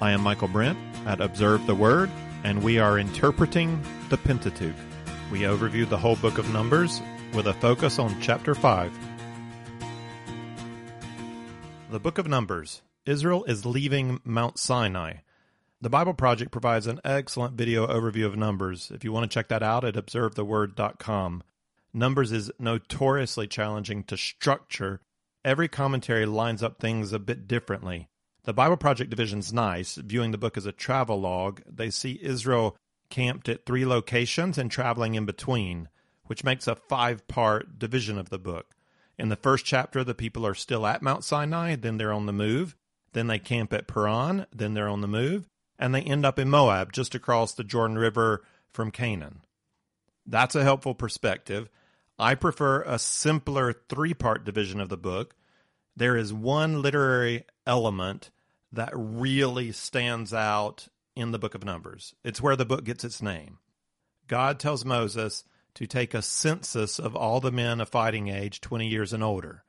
I am Michael Brent at Observe the Word, and we are interpreting the Pentateuch. We overview the whole book of Numbers with a focus on chapter 5. The book of Numbers. Israel is leaving Mount Sinai. The Bible Project provides an excellent video overview of Numbers. If you want to check that out at observetheword.com. Numbers is notoriously challenging to structure. Every commentary lines up things a bit differently. The Bible Project division's nice, viewing the book as a travel log. They see Israel camped at three locations and traveling in between, which makes a five part division of the book. In the first chapter, the people are still at Mount Sinai, then they're on the move. Then they camp at Paran, then they're on the move, and they end up in Moab, just across the Jordan River from Canaan. That's a helpful perspective. I prefer a simpler three part division of the book. There is one literary element that really stands out in the book of Numbers. It's where the book gets its name. God tells Moses to take a census of all the men of fighting age 20 years and older.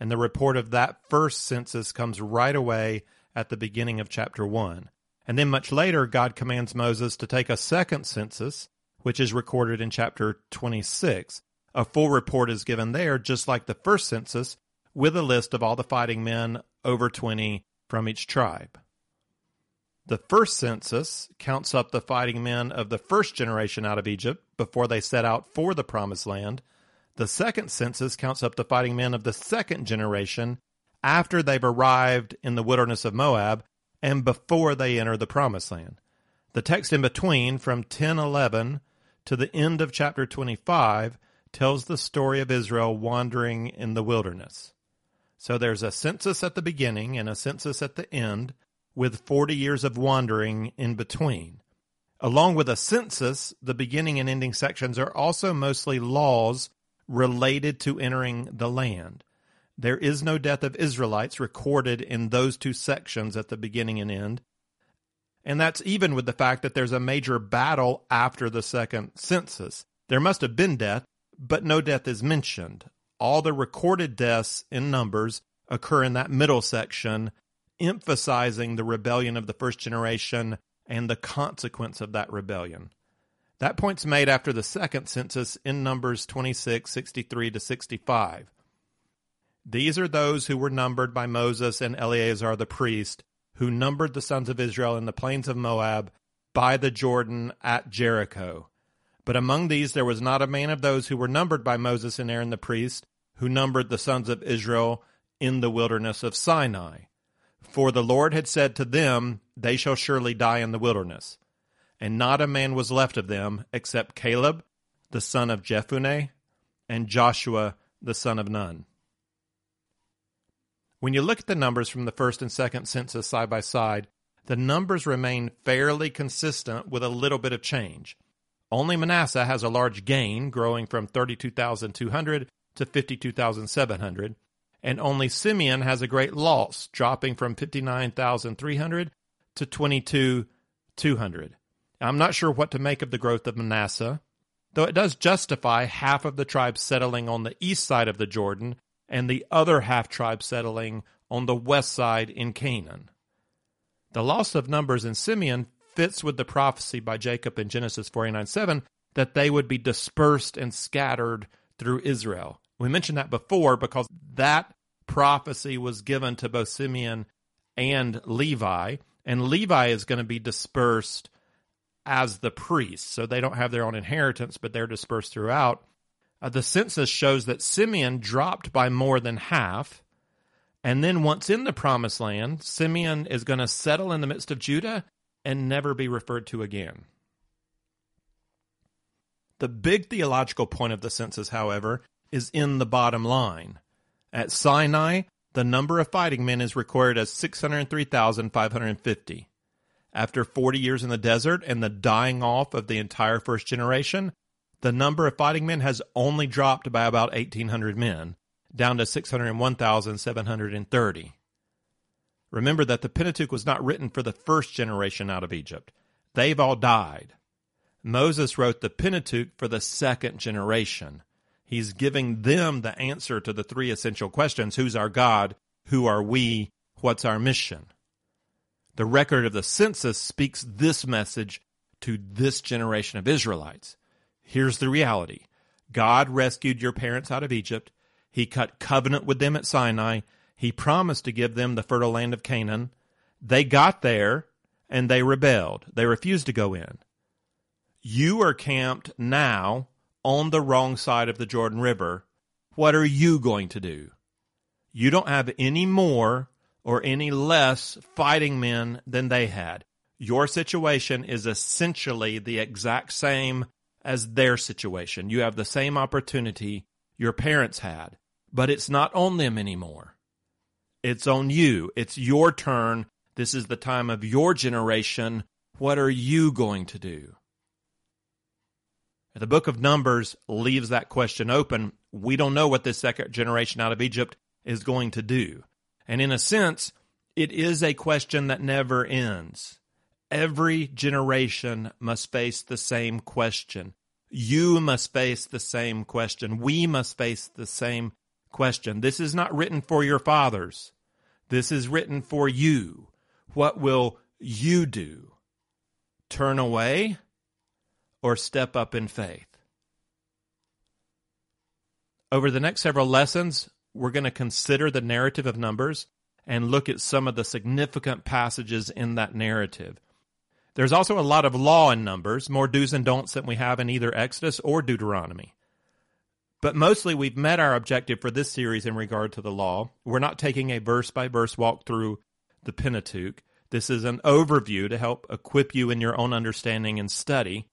And the report of that first census comes right away at the beginning of chapter 1. And then much later, God commands Moses to take a second census, which is recorded in chapter 26. A full report is given there, just like the first census, with a list of all the fighting men over 20 from each tribe. The first census counts up the fighting men of the first generation out of Egypt before they set out for the promised land. The second census counts up the fighting men of the second generation after they've arrived in the wilderness of Moab and before they enter the promised land. The text in between, from 1011 to the end of chapter 25, tells the story of Israel wandering in the wilderness. So there's a census at the beginning and a census at the end, with 40 years of wandering in between. Along with a census, the beginning and ending sections are also mostly laws related to entering the land. There is no death of Israelites recorded in those two sections at the beginning and end. And that's even with the fact that there's a major battle after the second census. There must have been death, but no death is mentioned all the recorded deaths in Numbers occur in that middle section, emphasizing the rebellion of the first generation and the consequence of that rebellion. That point's made after the second census in Numbers 26, 63 to 65. These are those who were numbered by Moses and Eleazar the priest, who numbered the sons of Israel in the plains of Moab by the Jordan at Jericho. But among these there was not a man of those who were numbered by Moses and Aaron the priest, who numbered the sons of Israel in the wilderness of Sinai. For the Lord had said to them, They shall surely die in the wilderness. And not a man was left of them except Caleb, the son of Jephunneh, and Joshua, the son of Nun. When you look at the numbers from the first and second census side by side, the numbers remain fairly consistent with a little bit of change. Only Manasseh has a large gain, growing from 32,200 to 52,700, and only Simeon has a great loss, dropping from 59,300 to 22,200. I'm not sure what to make of the growth of Manasseh, though it does justify half of the tribes settling on the east side of the Jordan and the other half tribe settling on the west side in Canaan. The loss of numbers in Simeon fits with the prophecy by Jacob in Genesis 49 7 that they would be dispersed and scattered through Israel. We mentioned that before because that prophecy was given to both Simeon and Levi, and Levi is going to be dispersed as the priests. So they don't have their own inheritance, but they're dispersed throughout. Uh, the census shows that Simeon dropped by more than half. And then once in the promised land, Simeon is going to settle in the midst of Judah and never be referred to again. The big theological point of the census, however, is in the bottom line. At Sinai, the number of fighting men is recorded as 603,550. After 40 years in the desert and the dying off of the entire first generation, the number of fighting men has only dropped by about 1,800 men, down to 601,730. Remember that the Pentateuch was not written for the first generation out of Egypt. They've all died. Moses wrote the Pentateuch for the second generation. He's giving them the answer to the three essential questions Who's our God? Who are we? What's our mission? The record of the census speaks this message to this generation of Israelites. Here's the reality God rescued your parents out of Egypt. He cut covenant with them at Sinai. He promised to give them the fertile land of Canaan. They got there and they rebelled. They refused to go in. You are camped now on the wrong side of the Jordan River. What are you going to do? You don't have any more or any less fighting men than they had. Your situation is essentially the exact same as their situation. You have the same opportunity your parents had, but it's not on them anymore. It's on you. It's your turn. This is the time of your generation. What are you going to do? The book of Numbers leaves that question open. We don't know what this second generation out of Egypt is going to do. And in a sense, it is a question that never ends. Every generation must face the same question. You must face the same question. We must face the same question. This is not written for your fathers. This is written for you. What will you do? Turn away or step up in faith? Over the next several lessons, we're going to consider the narrative of Numbers and look at some of the significant passages in that narrative. There's also a lot of law in Numbers, more do's and don'ts than we have in either Exodus or Deuteronomy. But mostly we've met our objective for this series in regard to the law. We're not taking a verse by verse walk through the Pentateuch. This is an overview to help equip you in your own understanding and study.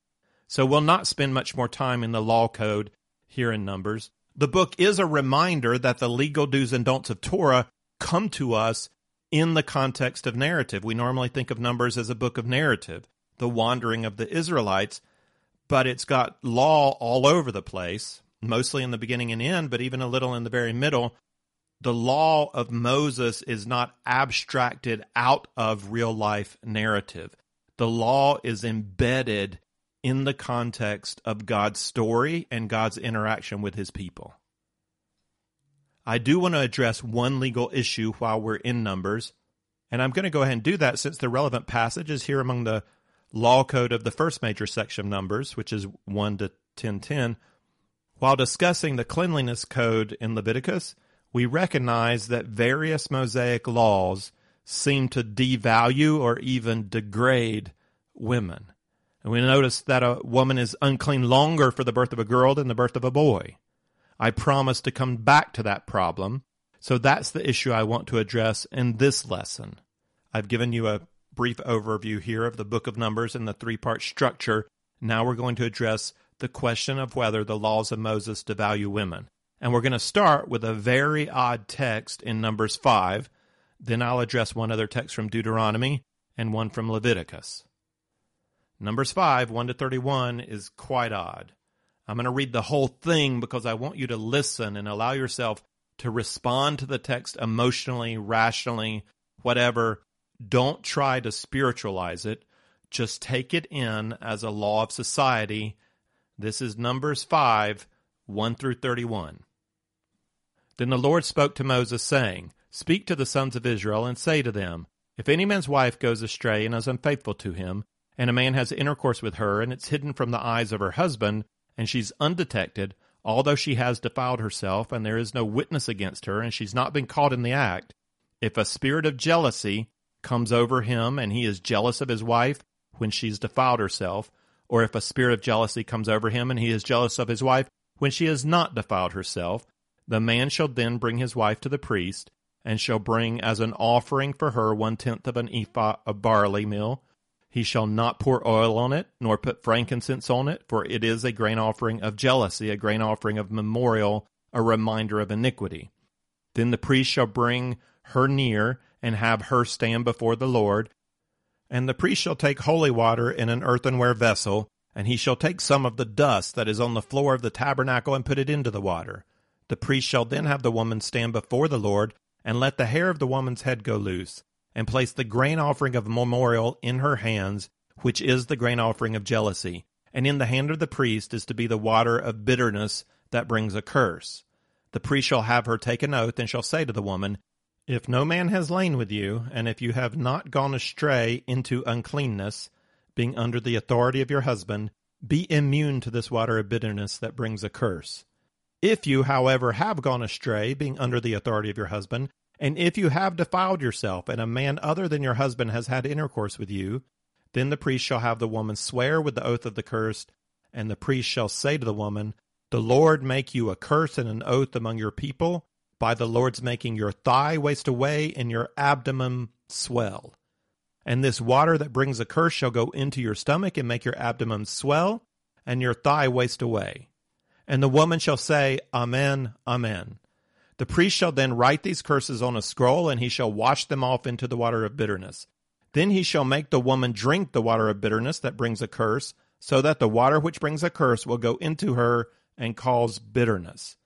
So we'll not spend much more time in the law code here in Numbers. The book is a reminder that the legal do's and don'ts of Torah come to us in the context of narrative. We normally think of Numbers as a book of narrative, the wandering of the Israelites, but it's got law all over the place, mostly in the beginning and end, but even a little in the very middle. The law of Moses is not abstracted out of real life narrative. The law is embedded in the context of God's story and God's interaction with his people. I do want to address one legal issue while we're in Numbers, and I'm going to go ahead and do that since the relevant passage is here among the law code of the first major section of Numbers, which is 1 to 1010. While discussing the cleanliness code in Leviticus, we recognize that various Mosaic laws seem to devalue or even degrade women. And we notice that a woman is unclean longer for the birth of a girl than the birth of a boy. I promise to come back to that problem. So that's the issue I want to address in this lesson. I've given you a brief overview here of the book of Numbers and the three part structure. Now we're going to address the question of whether the laws of Moses devalue women. And we're going to start with a very odd text in Numbers 5. Then I'll address one other text from Deuteronomy and one from Leviticus. Numbers 5, 1 to 31 is quite odd. I'm going to read the whole thing because I want you to listen and allow yourself to respond to the text emotionally, rationally, whatever. Don't try to spiritualize it. Just take it in as a law of society. This is Numbers 5, 1 through 31. Then the Lord spoke to Moses, saying, Speak to the sons of Israel, and say to them, If any man's wife goes astray and is unfaithful to him, and a man has intercourse with her, and it's hidden from the eyes of her husband, and she's undetected, although she has defiled herself, and there is no witness against her, and she's not been caught in the act, if a spirit of jealousy comes over him, and he is jealous of his wife when she's defiled herself, or if a spirit of jealousy comes over him, and he is jealous of his wife when she has not defiled herself, the man shall then bring his wife to the priest, and shall bring as an offering for her one tenth of an ephah of barley meal, he shall not pour oil on it, nor put frankincense on it, for it is a grain offering of jealousy, a grain offering of memorial, a reminder of iniquity. Then the priest shall bring her near, and have her stand before the Lord. And the priest shall take holy water in an earthenware vessel, and he shall take some of the dust that is on the floor of the tabernacle and put it into the water. The priest shall then have the woman stand before the Lord, and let the hair of the woman's head go loose and place the grain offering of memorial in her hands, which is the grain offering of jealousy. And in the hand of the priest is to be the water of bitterness that brings a curse. The priest shall have her take an oath and shall say to the woman, If no man has lain with you, and if you have not gone astray into uncleanness, being under the authority of your husband, be immune to this water of bitterness that brings a curse. If you, however, have gone astray, being under the authority of your husband, and if you have defiled yourself, and a man other than your husband has had intercourse with you, then the priest shall have the woman swear with the oath of the cursed, and the priest shall say to the woman, The Lord make you a curse and an oath among your people, by the Lord's making your thigh waste away and your abdomen swell. And this water that brings a curse shall go into your stomach and make your abdomen swell and your thigh waste away. And the woman shall say, Amen, Amen. The priest shall then write these curses on a scroll, and he shall wash them off into the water of bitterness. Then he shall make the woman drink the water of bitterness that brings a curse, so that the water which brings a curse will go into her and cause bitterness.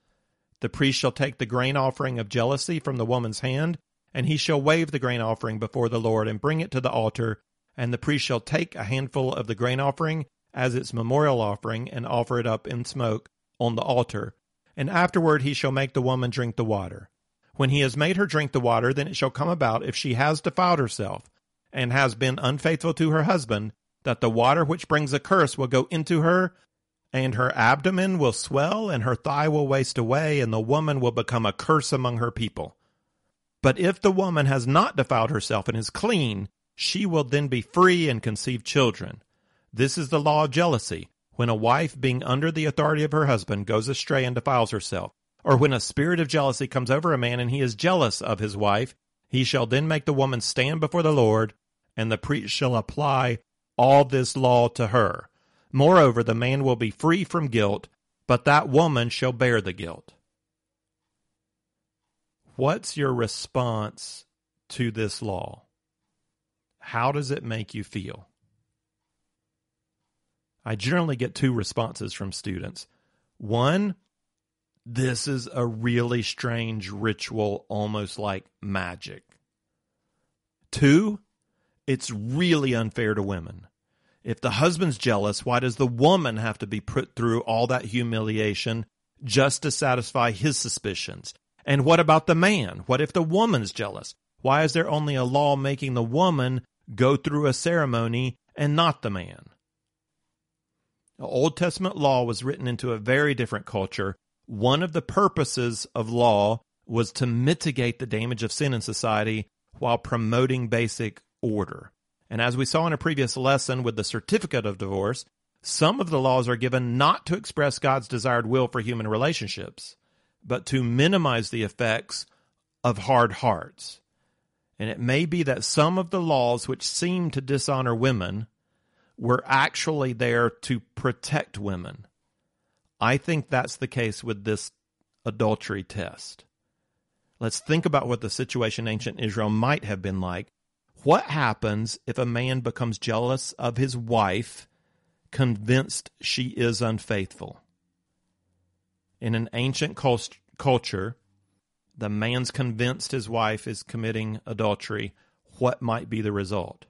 The priest shall take the grain offering of jealousy from the woman's hand, and he shall wave the grain offering before the Lord and bring it to the altar. And the priest shall take a handful of the grain offering as its memorial offering and offer it up in smoke on the altar. And afterward he shall make the woman drink the water. When he has made her drink the water, then it shall come about, if she has defiled herself, and has been unfaithful to her husband, that the water which brings a curse will go into her and her abdomen will swell, and her thigh will waste away, and the woman will become a curse among her people. But if the woman has not defiled herself and is clean, she will then be free and conceive children. This is the law of jealousy. When a wife, being under the authority of her husband, goes astray and defiles herself, or when a spirit of jealousy comes over a man and he is jealous of his wife, he shall then make the woman stand before the Lord, and the priest shall apply all this law to her. Moreover, the man will be free from guilt, but that woman shall bear the guilt. What's your response to this law? How does it make you feel? I generally get two responses from students. One, this is a really strange ritual, almost like magic. Two, it's really unfair to women. If the husband's jealous, why does the woman have to be put through all that humiliation just to satisfy his suspicions? And what about the man? What if the woman's jealous? Why is there only a law making the woman go through a ceremony and not the man? Old Testament law was written into a very different culture. One of the purposes of law was to mitigate the damage of sin in society while promoting basic order. And as we saw in a previous lesson with the certificate of divorce, some of the laws are given not to express God's desired will for human relationships, but to minimize the effects of hard hearts. And it may be that some of the laws which seem to dishonor women were actually there to protect women. I think that's the case with this adultery test. Let's think about what the situation in ancient Israel might have been like what happens if a man becomes jealous of his wife, convinced she is unfaithful? In an ancient culture, the man's convinced his wife is committing adultery. What might be the result?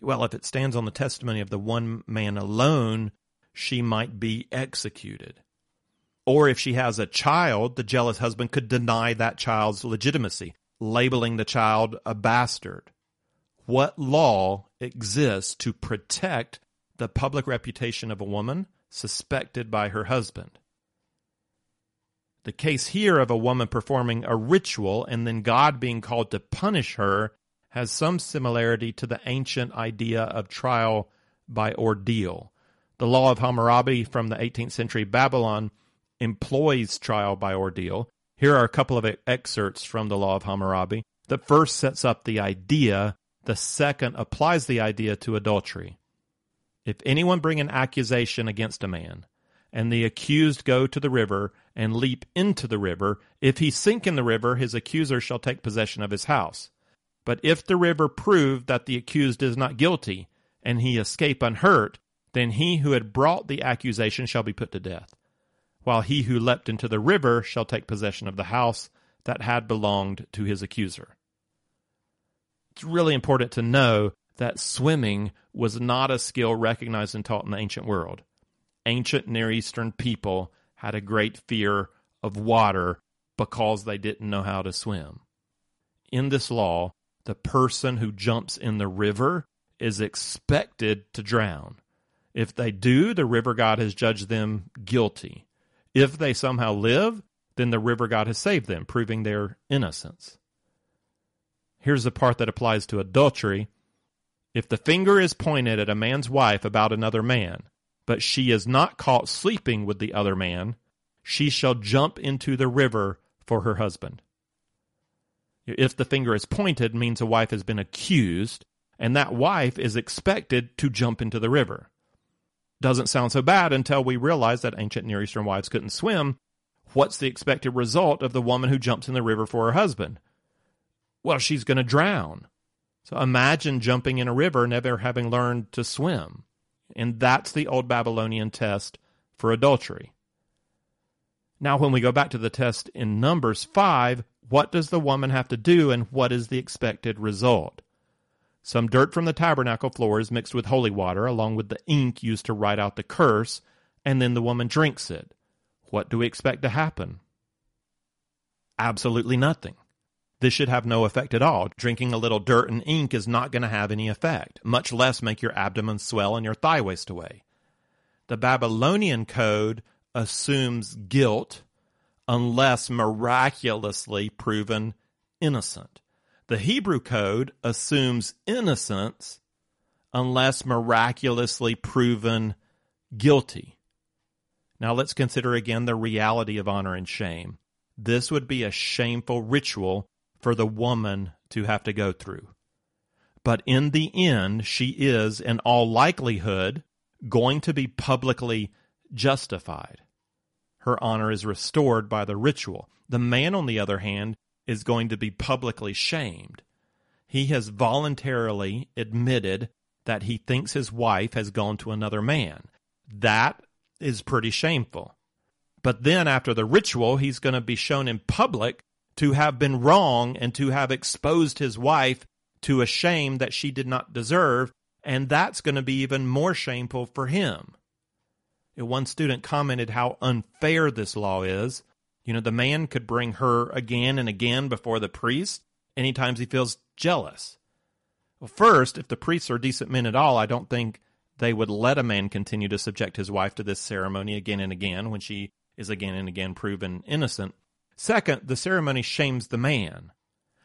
Well, if it stands on the testimony of the one man alone, she might be executed. Or if she has a child, the jealous husband could deny that child's legitimacy labeling the child a bastard. What law exists to protect the public reputation of a woman suspected by her husband? The case here of a woman performing a ritual and then God being called to punish her has some similarity to the ancient idea of trial by ordeal. The law of Hammurabi from the 18th century Babylon employs trial by ordeal, here are a couple of excerpts from the Law of Hammurabi. The first sets up the idea, the second applies the idea to adultery. If anyone bring an accusation against a man, and the accused go to the river and leap into the river, if he sink in the river, his accuser shall take possession of his house. But if the river prove that the accused is not guilty, and he escape unhurt, then he who had brought the accusation shall be put to death while he who leapt into the river shall take possession of the house that had belonged to his accuser. It's really important to know that swimming was not a skill recognized and taught in the ancient world. Ancient Near Eastern people had a great fear of water because they didn't know how to swim. In this law, the person who jumps in the river is expected to drown. If they do, the river god has judged them guilty. If they somehow live, then the river god has saved them, proving their innocence. Here's the part that applies to adultery. If the finger is pointed at a man's wife about another man, but she is not caught sleeping with the other man, she shall jump into the river for her husband. If the finger is pointed, means a wife has been accused, and that wife is expected to jump into the river. Doesn't sound so bad until we realize that ancient Near Eastern wives couldn't swim. What's the expected result of the woman who jumps in the river for her husband? Well, she's going to drown. So imagine jumping in a river never having learned to swim. And that's the old Babylonian test for adultery. Now, when we go back to the test in Numbers 5, what does the woman have to do and what is the expected result? Some dirt from the tabernacle floor is mixed with holy water along with the ink used to write out the curse, and then the woman drinks it. What do we expect to happen? Absolutely nothing. This should have no effect at all. Drinking a little dirt and ink is not going to have any effect, much less make your abdomen swell and your thigh waste away. The Babylonian code assumes guilt unless miraculously proven innocent. The Hebrew code assumes innocence unless miraculously proven guilty. Now let's consider again the reality of honor and shame. This would be a shameful ritual for the woman to have to go through. But in the end, she is, in all likelihood, going to be publicly justified. Her honor is restored by the ritual. The man, on the other hand, is going to be publicly shamed. He has voluntarily admitted that he thinks his wife has gone to another man. That is pretty shameful. But then, after the ritual, he's going to be shown in public to have been wrong and to have exposed his wife to a shame that she did not deserve, and that's going to be even more shameful for him. One student commented how unfair this law is. You know, the man could bring her again and again before the priest any anytime he feels jealous. Well, first, if the priests are decent men at all, I don't think they would let a man continue to subject his wife to this ceremony again and again when she is again and again proven innocent. Second, the ceremony shames the man.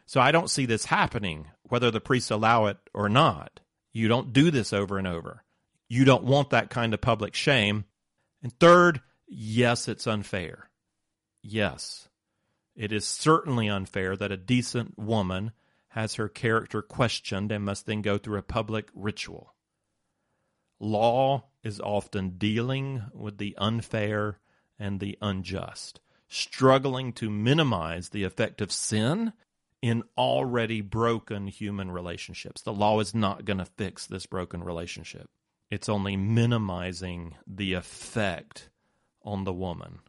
So I don't see this happening, whether the priests allow it or not. You don't do this over and over. You don't want that kind of public shame. And third, yes, it's unfair. Yes, it is certainly unfair that a decent woman has her character questioned and must then go through a public ritual. Law is often dealing with the unfair and the unjust struggling to minimize the effect of sin in already broken human relationships. The law is not going to fix this broken relationship, it's only minimizing the effect on the woman.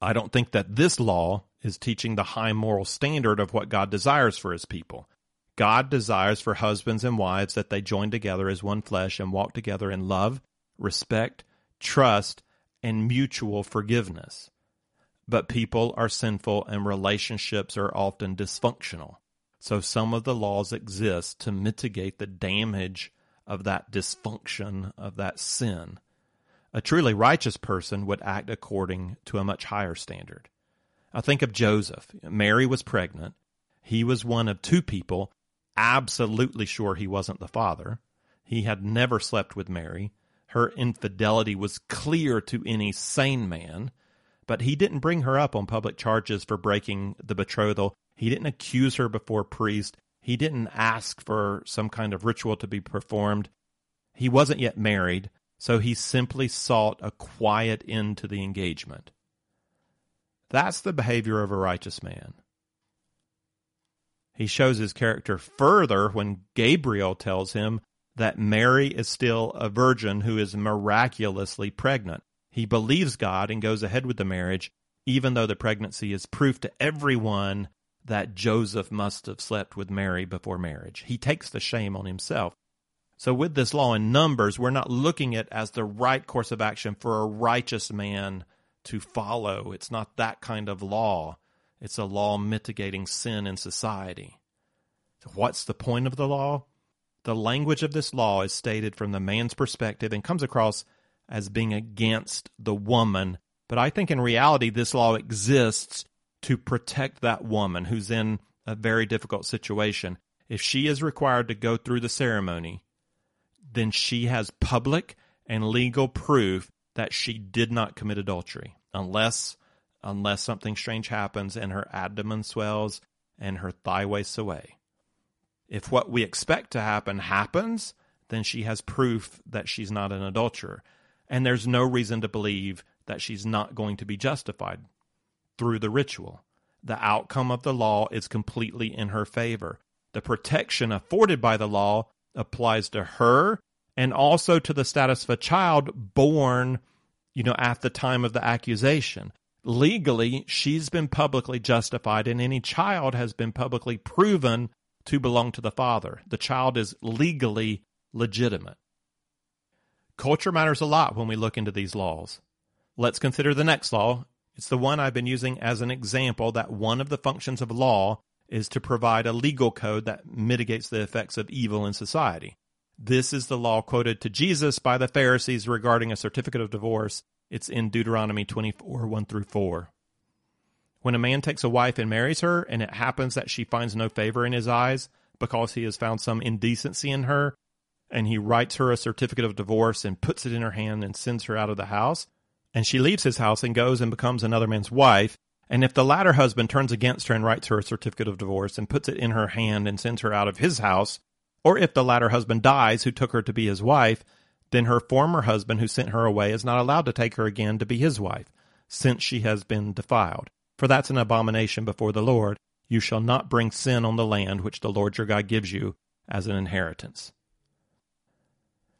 I don't think that this law is teaching the high moral standard of what God desires for his people. God desires for husbands and wives that they join together as one flesh and walk together in love, respect, trust, and mutual forgiveness. But people are sinful and relationships are often dysfunctional. So some of the laws exist to mitigate the damage of that dysfunction, of that sin. A truly righteous person would act according to a much higher standard. I think of Joseph. Mary was pregnant. He was one of two people absolutely sure he wasn't the father. He had never slept with Mary. Her infidelity was clear to any sane man, but he didn't bring her up on public charges for breaking the betrothal. He didn't accuse her before priest. He didn't ask for some kind of ritual to be performed. He wasn't yet married, so he simply sought a quiet end to the engagement. That's the behavior of a righteous man. He shows his character further when Gabriel tells him that Mary is still a virgin who is miraculously pregnant. He believes God and goes ahead with the marriage, even though the pregnancy is proof to everyone that Joseph must have slept with Mary before marriage. He takes the shame on himself. So, with this law in Numbers, we're not looking at as the right course of action for a righteous man to follow. It's not that kind of law. It's a law mitigating sin in society. So what's the point of the law? The language of this law is stated from the man's perspective and comes across as being against the woman. But I think in reality, this law exists to protect that woman who's in a very difficult situation. If she is required to go through the ceremony, then she has public and legal proof that she did not commit adultery unless unless something strange happens and her abdomen swells and her thigh wastes away. If what we expect to happen happens, then she has proof that she's not an adulterer. And there's no reason to believe that she's not going to be justified through the ritual. The outcome of the law is completely in her favor. The protection afforded by the law applies to her and also to the status of a child born, you know, at the time of the accusation. Legally, she's been publicly justified, and any child has been publicly proven to belong to the father. The child is legally legitimate. Culture matters a lot when we look into these laws. Let's consider the next law. It's the one I've been using as an example that one of the functions of law is to provide a legal code that mitigates the effects of evil in society. This is the law quoted to Jesus by the Pharisees regarding a certificate of divorce. It's in Deuteronomy 24 1 through 4. When a man takes a wife and marries her, and it happens that she finds no favor in his eyes because he has found some indecency in her, and he writes her a certificate of divorce and puts it in her hand and sends her out of the house, and she leaves his house and goes and becomes another man's wife, and if the latter husband turns against her and writes her a certificate of divorce and puts it in her hand and sends her out of his house, or if the latter husband dies who took her to be his wife, then her former husband who sent her away is not allowed to take her again to be his wife, since she has been defiled. For that's an abomination before the Lord. You shall not bring sin on the land which the Lord your God gives you as an inheritance.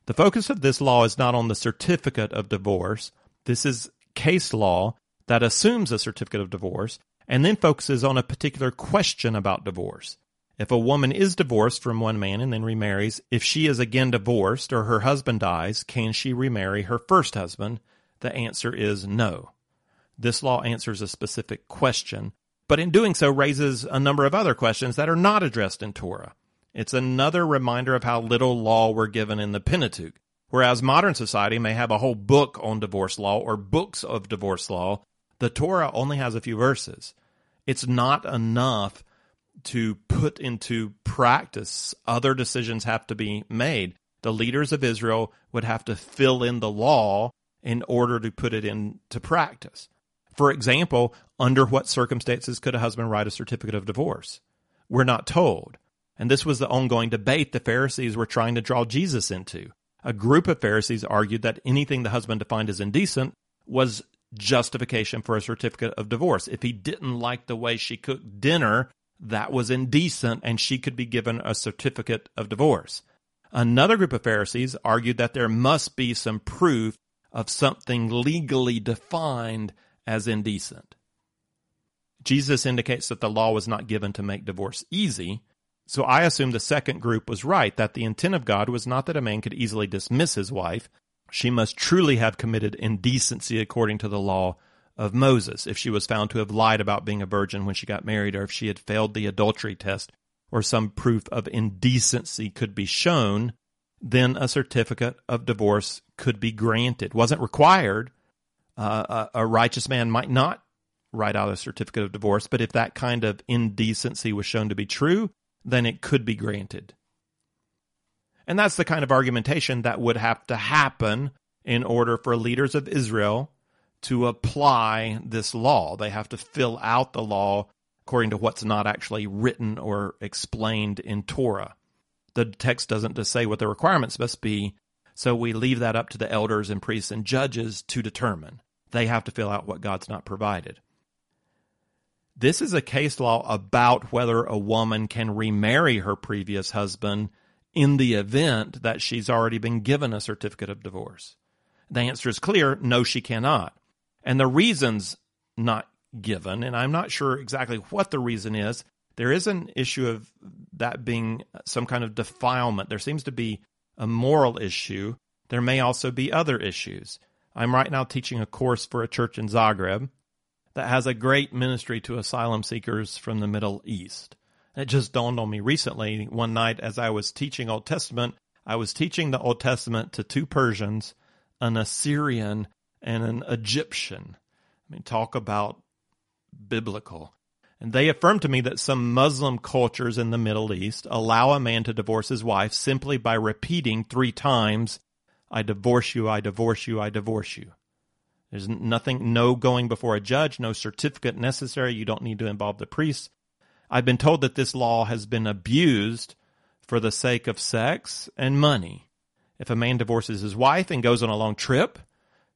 The focus of this law is not on the certificate of divorce. This is case law that assumes a certificate of divorce and then focuses on a particular question about divorce. If a woman is divorced from one man and then remarries, if she is again divorced or her husband dies, can she remarry her first husband? The answer is no. This law answers a specific question, but in doing so raises a number of other questions that are not addressed in Torah. It's another reminder of how little law we're given in the Pentateuch. Whereas modern society may have a whole book on divorce law or books of divorce law, the Torah only has a few verses. It's not enough to put into practice. Other decisions have to be made. The leaders of Israel would have to fill in the law in order to put it into practice. For example, under what circumstances could a husband write a certificate of divorce? We're not told. And this was the ongoing debate the Pharisees were trying to draw Jesus into. A group of Pharisees argued that anything the husband defined as indecent was justification for a certificate of divorce. If he didn't like the way she cooked dinner, that was indecent and she could be given a certificate of divorce. Another group of Pharisees argued that there must be some proof of something legally defined as indecent. Jesus indicates that the law was not given to make divorce easy. So I assume the second group was right, that the intent of God was not that a man could easily dismiss his wife. She must truly have committed indecency according to the law of Moses if she was found to have lied about being a virgin when she got married, or if she had failed the adultery test, or some proof of indecency could be shown, then a certificate of divorce could be granted. Wasn't required. Uh, a, a righteous man might not write out a certificate of divorce, but if that kind of indecency was shown to be true, then it could be granted. And that's the kind of argumentation that would have to happen in order for leaders of Israel to apply this law. They have to fill out the law according to what's not actually written or explained in Torah. The text doesn't just say what the requirements must be, so we leave that up to the elders and priests and judges to determine. They have to fill out what God's not provided. This is a case law about whether a woman can remarry her previous husband in the event that she's already been given a certificate of divorce. The answer is clear no, she cannot. And the reason's not given, and I'm not sure exactly what the reason is. There is an issue of that being some kind of defilement. There seems to be a moral issue. There may also be other issues. I'm right now teaching a course for a church in Zagreb that has a great ministry to asylum seekers from the Middle East. It just dawned on me recently one night as I was teaching Old Testament. I was teaching the Old Testament to two Persians, an Assyrian and an Egyptian. I mean, talk about biblical. And they affirmed to me that some Muslim cultures in the Middle East allow a man to divorce his wife simply by repeating three times, I divorce you, I divorce you, I divorce you. There's nothing, no going before a judge, no certificate necessary. You don't need to involve the priest. I've been told that this law has been abused for the sake of sex and money. If a man divorces his wife and goes on a long trip,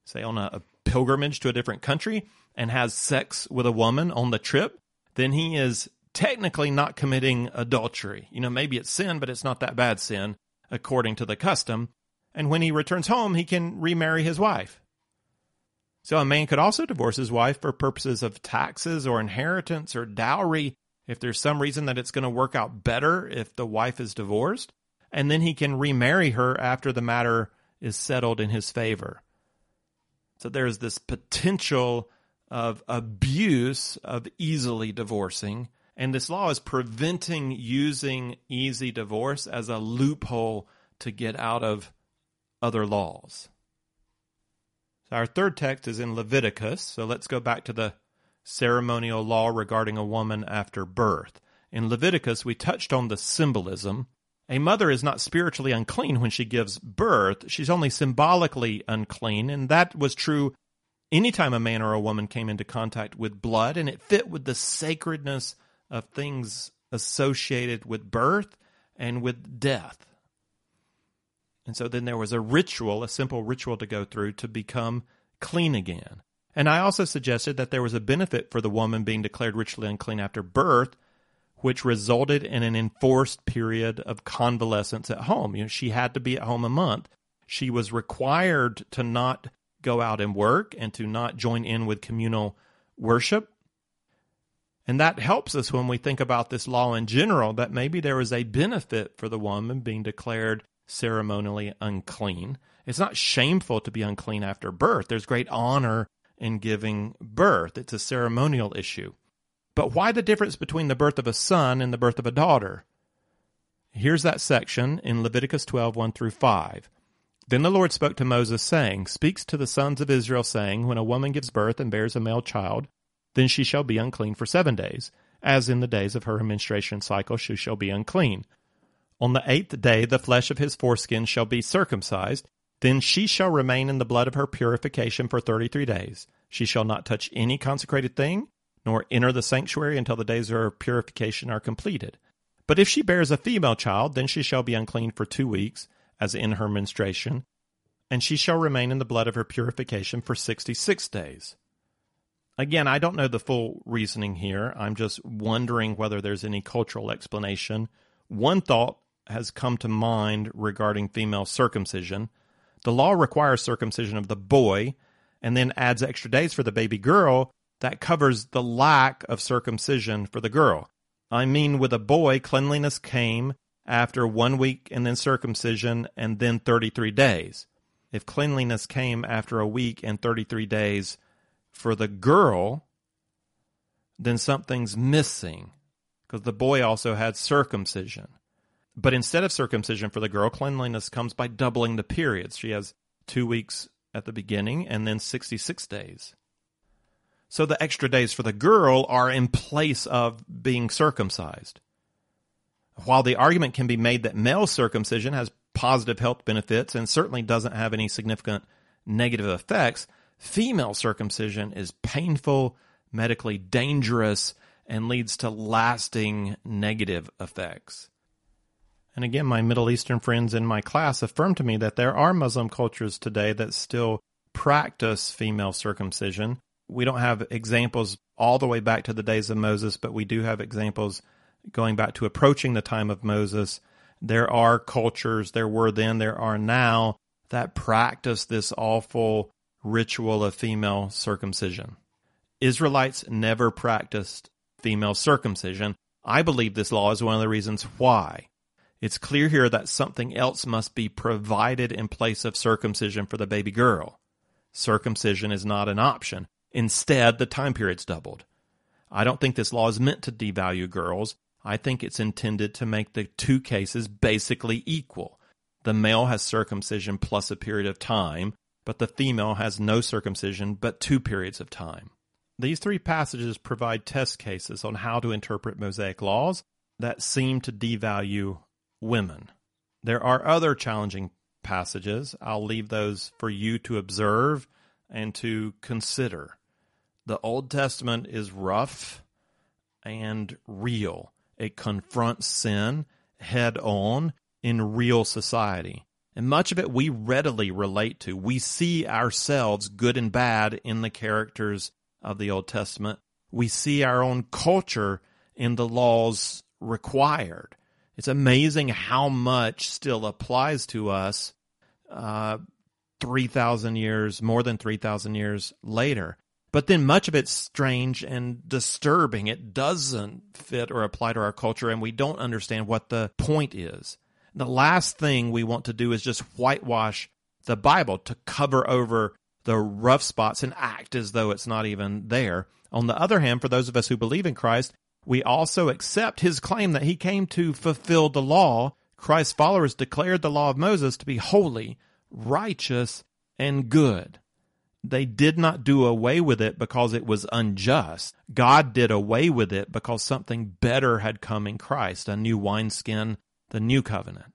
say on a, a pilgrimage to a different country, and has sex with a woman on the trip, then he is technically not committing adultery. You know, maybe it's sin, but it's not that bad sin according to the custom. And when he returns home, he can remarry his wife. So a man could also divorce his wife for purposes of taxes or inheritance or dowry if there's some reason that it's going to work out better if the wife is divorced, and then he can remarry her after the matter is settled in his favor. So there's this potential of abuse of easily divorcing, and this law is preventing using easy divorce as a loophole to get out of other laws. So our third text is in Leviticus. So let's go back to the ceremonial law regarding a woman after birth. In Leviticus, we touched on the symbolism. A mother is not spiritually unclean when she gives birth. She's only symbolically unclean, and that was true anytime a man or a woman came into contact with blood, and it fit with the sacredness of things associated with birth and with death. And so then there was a ritual, a simple ritual to go through to become clean again. And I also suggested that there was a benefit for the woman being declared ritually unclean after birth, which resulted in an enforced period of convalescence at home. You know, she had to be at home a month. She was required to not go out and work and to not join in with communal worship. And that helps us when we think about this law in general, that maybe there was a benefit for the woman being declared ceremonially unclean. It's not shameful to be unclean after birth. There's great honor in giving birth. It's a ceremonial issue. But why the difference between the birth of a son and the birth of a daughter? Here's that section in Leviticus 12, 1 through 5. Then the Lord spoke to Moses, saying, Speaks to the sons of Israel, saying, When a woman gives birth and bears a male child, then she shall be unclean for seven days. As in the days of her menstruation cycle, she shall be unclean. On the eighth day, the flesh of his foreskin shall be circumcised, then she shall remain in the blood of her purification for thirty three days. She shall not touch any consecrated thing, nor enter the sanctuary until the days of her purification are completed. But if she bears a female child, then she shall be unclean for two weeks, as in her menstruation, and she shall remain in the blood of her purification for sixty six days. Again, I don't know the full reasoning here. I'm just wondering whether there's any cultural explanation. One thought has come to mind regarding female circumcision the law requires circumcision of the boy and then adds extra days for the baby girl that covers the lack of circumcision for the girl. I mean, with a boy, cleanliness came after one week and then circumcision and then 33 days. If cleanliness came after a week and 33 days for the girl, then something's missing because the boy also had circumcision. But instead of circumcision for the girl, cleanliness comes by doubling the periods. She has two weeks at the beginning and then 66 days. So the extra days for the girl are in place of being circumcised. While the argument can be made that male circumcision has positive health benefits and certainly doesn't have any significant negative effects, female circumcision is painful, medically dangerous, and leads to lasting negative effects. And again, my Middle Eastern friends in my class affirmed to me that there are Muslim cultures today that still practice female circumcision. We don't have examples all the way back to the days of Moses, but we do have examples going back to approaching the time of Moses. There are cultures, there were then, there are now, that practice this awful ritual of female circumcision. Israelites never practiced female circumcision. I believe this law is one of the reasons why. It's clear here that something else must be provided in place of circumcision for the baby girl. Circumcision is not an option. Instead, the time period's doubled. I don't think this law is meant to devalue girls. I think it's intended to make the two cases basically equal. The male has circumcision plus a period of time, but the female has no circumcision but two periods of time. These three passages provide test cases on how to interpret Mosaic laws that seem to devalue women. There are other challenging passages. I'll leave those for you to observe and to consider. The Old Testament is rough and real. It confronts sin head on in real society. And much of it we readily relate to. We see ourselves, good and bad, in the characters of the Old Testament. We see our own culture in the laws required. It's amazing how much still applies to us uh, 3,000 years, more than 3,000 years later. But then much of it's strange and disturbing. It doesn't fit or apply to our culture, and we don't understand what the point is. The last thing we want to do is just whitewash the Bible to cover over the rough spots and act as though it's not even there. On the other hand, for those of us who believe in Christ, we also accept his claim that he came to fulfill the law. Christ's followers declared the law of Moses to be holy, righteous, and good. They did not do away with it because it was unjust. God did away with it because something better had come in Christ, a new wineskin, the new covenant.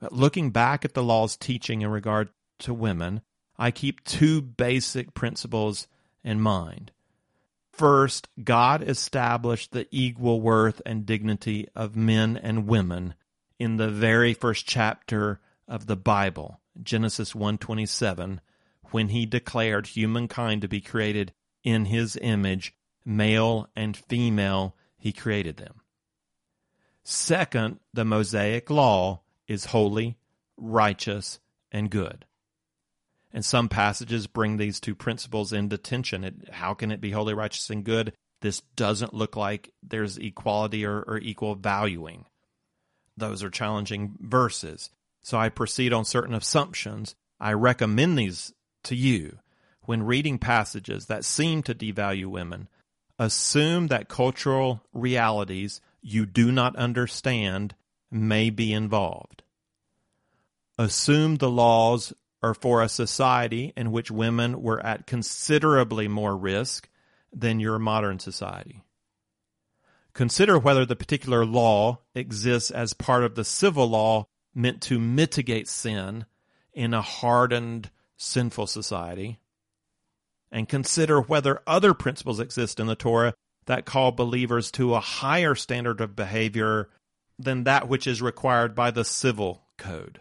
But looking back at the law's teaching in regard to women, I keep two basic principles in mind. First, God established the equal worth and dignity of men and women in the very first chapter of the Bible, Genesis 1:27, when he declared humankind to be created in his image, male and female he created them. Second, the Mosaic law is holy, righteous, and good. And some passages bring these two principles into tension. It, how can it be holy, righteous, and good? This doesn't look like there's equality or, or equal valuing. Those are challenging verses. So I proceed on certain assumptions. I recommend these to you when reading passages that seem to devalue women. Assume that cultural realities you do not understand may be involved. Assume the laws or for a society in which women were at considerably more risk than your modern society. Consider whether the particular law exists as part of the civil law meant to mitigate sin in a hardened, sinful society. And consider whether other principles exist in the Torah that call believers to a higher standard of behavior than that which is required by the civil code.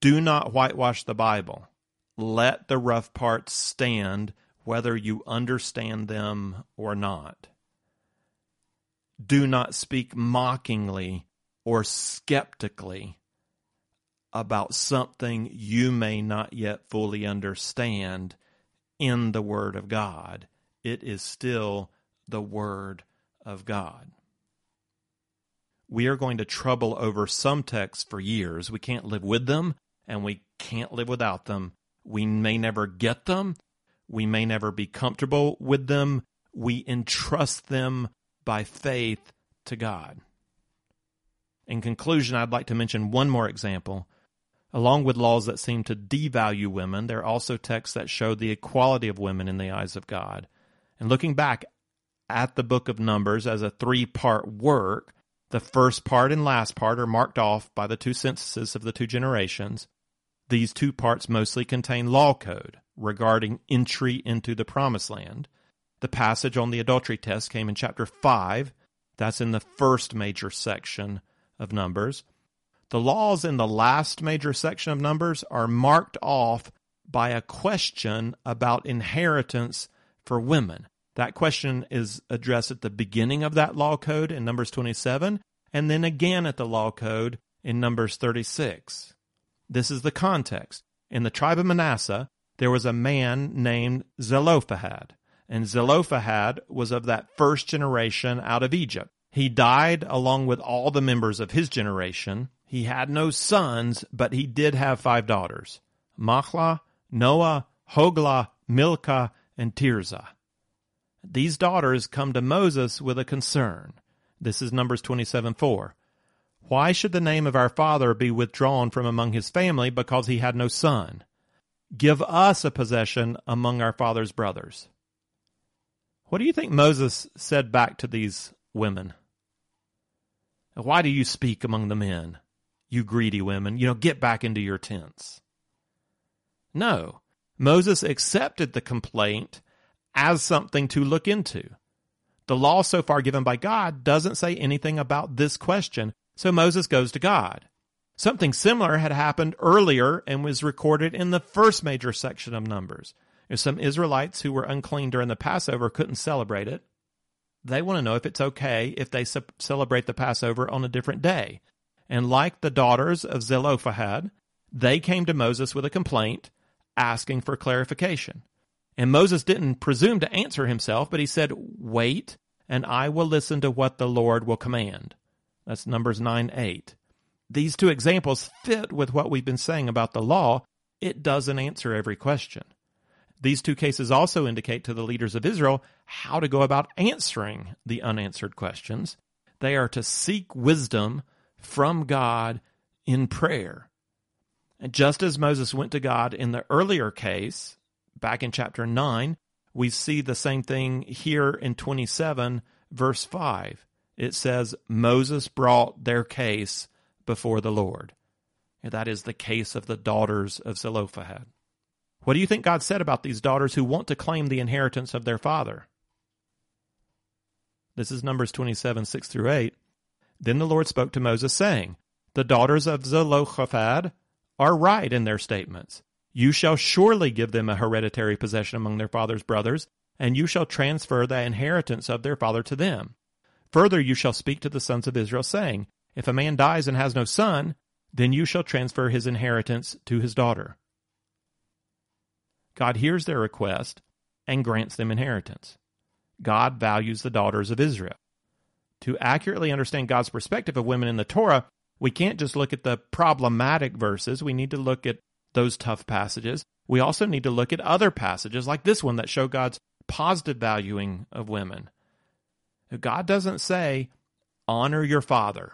Do not whitewash the Bible. Let the rough parts stand, whether you understand them or not. Do not speak mockingly or skeptically about something you may not yet fully understand in the Word of God. It is still the Word of God. We are going to trouble over some texts for years. We can't live with them and we can't live without them. We may never get them. We may never be comfortable with them. We entrust them by faith to God. In conclusion, I'd like to mention one more example. Along with laws that seem to devalue women, there are also texts that show the equality of women in the eyes of God. And looking back at the book of Numbers as a three part work, the first part and last part are marked off by the two censuses of the two generations. These two parts mostly contain law code regarding entry into the promised land. The passage on the adultery test came in chapter 5. That's in the first major section of Numbers. The laws in the last major section of Numbers are marked off by a question about inheritance for women. That question is addressed at the beginning of that law code in Numbers 27, and then again at the law code in Numbers 36. This is the context. In the tribe of Manasseh, there was a man named Zelophehad, and Zelophehad was of that first generation out of Egypt. He died along with all the members of his generation. He had no sons, but he did have five daughters Mahlah, Noah, Hoglah, Milcah, and Tirzah. These daughters come to Moses with a concern. This is Numbers 27 4. Why should the name of our father be withdrawn from among his family because he had no son? Give us a possession among our father's brothers. What do you think Moses said back to these women? Why do you speak among the men, you greedy women? You know, get back into your tents. No. Moses accepted the complaint as something to look into. The law so far given by God doesn't say anything about this question, so Moses goes to God. Something similar had happened earlier and was recorded in the first major section of Numbers. If some Israelites who were unclean during the Passover couldn't celebrate it, they want to know if it's okay if they celebrate the Passover on a different day. And like the daughters of Zelophehad, they came to Moses with a complaint asking for clarification. And Moses didn't presume to answer himself, but he said, Wait, and I will listen to what the Lord will command. That's Numbers 9 8. These two examples fit with what we've been saying about the law. It doesn't answer every question. These two cases also indicate to the leaders of Israel how to go about answering the unanswered questions. They are to seek wisdom from God in prayer. And just as Moses went to God in the earlier case, back in chapter 9, we see the same thing here in 27, verse 5. It says, Moses brought their case before the Lord. And that is the case of the daughters of Zelophehad. What do you think God said about these daughters who want to claim the inheritance of their father? This is Numbers 27, 6 through 8. Then the Lord spoke to Moses, saying, The daughters of Zelophehad are right in their statements. You shall surely give them a hereditary possession among their father's brothers, and you shall transfer the inheritance of their father to them. Further, you shall speak to the sons of Israel, saying, If a man dies and has no son, then you shall transfer his inheritance to his daughter. God hears their request and grants them inheritance. God values the daughters of Israel. To accurately understand God's perspective of women in the Torah, we can't just look at the problematic verses. We need to look at those tough passages. We also need to look at other passages like this one that show God's positive valuing of women. God doesn't say, honor your father.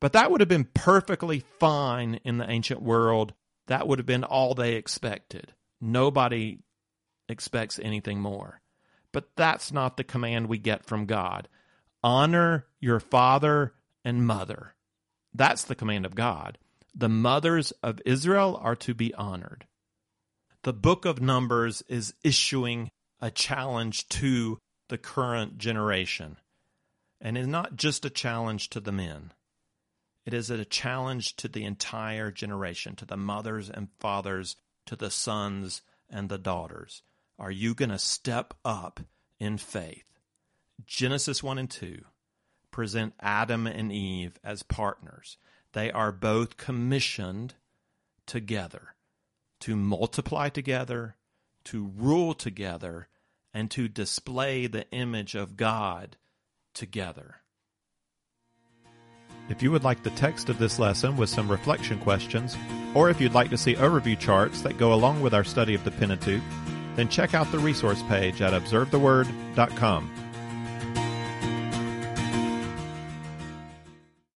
But that would have been perfectly fine in the ancient world. That would have been all they expected. Nobody expects anything more. But that's not the command we get from God. Honor your father and mother. That's the command of God the mothers of Israel are to be honored. The book of Numbers is issuing a challenge to the current generation. And it's not just a challenge to the men, it is a challenge to the entire generation, to the mothers and fathers, to the sons and the daughters. Are you going to step up in faith? Genesis 1 and 2 present Adam and Eve as partners. They are both commissioned together to multiply together, to rule together, and to display the image of God together. If you would like the text of this lesson with some reflection questions, or if you'd like to see overview charts that go along with our study of the Pentateuch, then check out the resource page at observetheword.com.